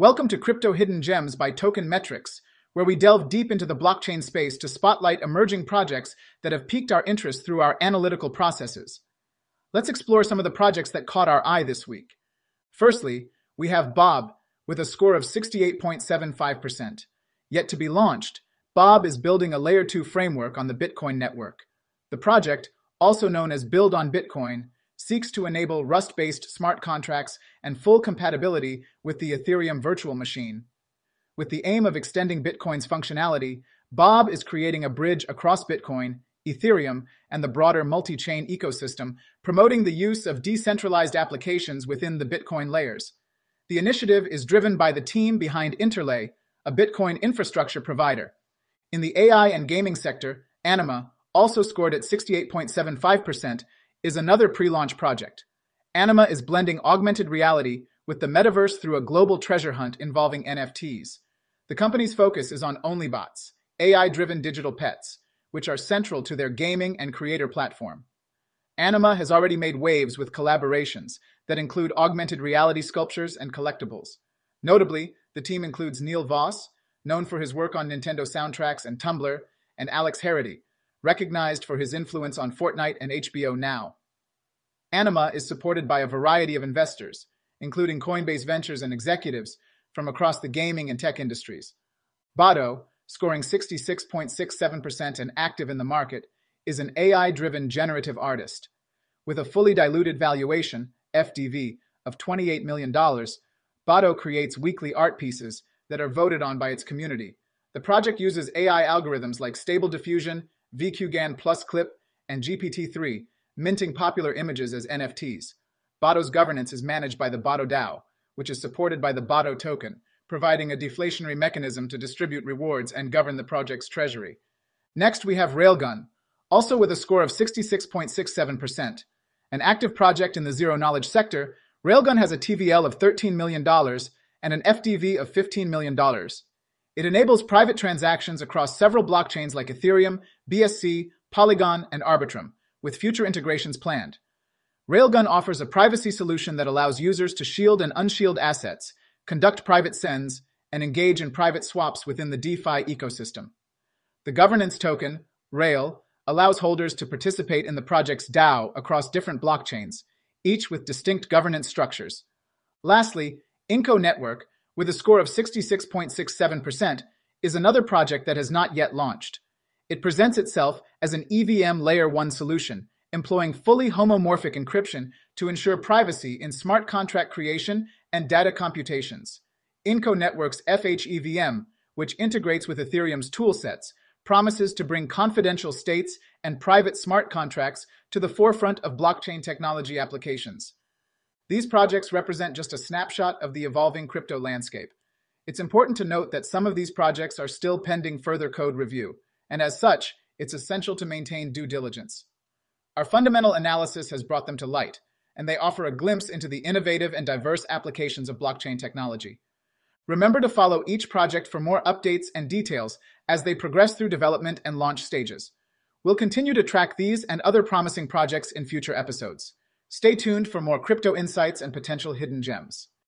Welcome to Crypto Hidden Gems by Token Metrics, where we delve deep into the blockchain space to spotlight emerging projects that have piqued our interest through our analytical processes. Let's explore some of the projects that caught our eye this week. Firstly, we have Bob with a score of 68.75%. Yet to be launched, Bob is building a Layer 2 framework on the Bitcoin network. The project, also known as Build on Bitcoin, seeks to enable Rust-based smart contracts and full compatibility with the Ethereum virtual machine. With the aim of extending Bitcoin's functionality, Bob is creating a bridge across Bitcoin, Ethereum, and the broader multi-chain ecosystem, promoting the use of decentralized applications within the Bitcoin layers. The initiative is driven by the team behind Interlay, a Bitcoin infrastructure provider. In the AI and gaming sector, Anima, also scored at 68.75%, is another pre-launch project. Anima is blending augmented reality with the metaverse through a global treasure hunt involving NFTs. The company's focus is on OnlyBots, AI-driven digital pets, which are central to their gaming and creator platform. Anima has already made waves with collaborations that include augmented reality sculptures and collectibles. Notably, the team includes Neil Voss, known for his work on Nintendo soundtracks and Tumblr, and Alex Herrity, recognized for his influence on Fortnite and HBO Now. Anima is supported by a variety of investors, including Coinbase Ventures and executives from across the gaming and tech industries. Botto, scoring 66.67% and active in the market, is an AI-driven generative artist. With a fully diluted valuation, FDV, of $28 million, Botto creates weekly art pieces that are voted on by its community. The project uses AI algorithms like Stable Diffusion VQGAN Plus Clip, and GPT-3, minting popular images as NFTs. Botto's governance is managed by the Botto DAO, which is supported by the Botto token, providing a deflationary mechanism to distribute rewards and govern the project's treasury. Next, we have Railgun, also with a score of 66.67%. An active project in the zero-knowledge sector, Railgun has a TVL of $13 million and an FDV of $15 million. It enables private transactions across several blockchains like Ethereum, BSC, Polygon, and Arbitrum, with future integrations planned. Railgun offers a privacy solution that allows users to shield and unshield assets, conduct private sends, and engage in private swaps within the DeFi ecosystem. The governance token, Rail, allows holders to participate in the project's DAO across different blockchains, each with distinct governance structures. Lastly, Inco Network, with a score of 66.67%, is another project that has not yet launched. It presents itself as an EVM Layer 1 solution, employing fully homomorphic encryption to ensure privacy in smart contract creation and data computations. Inco Network's FHEVM, which integrates with Ethereum's toolsets, promises to bring confidential states and private smart contracts to the forefront of blockchain technology applications. These projects represent just a snapshot of the evolving crypto landscape. It's important to note that some of these projects are still pending further code review, and as such, it's essential to maintain due diligence. Our fundamental analysis has brought them to light, and they offer a glimpse into the innovative and diverse applications of blockchain technology. Remember to follow each project for more updates and details as they progress through development and launch stages. We'll continue to track these and other promising projects in future episodes. Stay tuned for more crypto insights and potential hidden gems.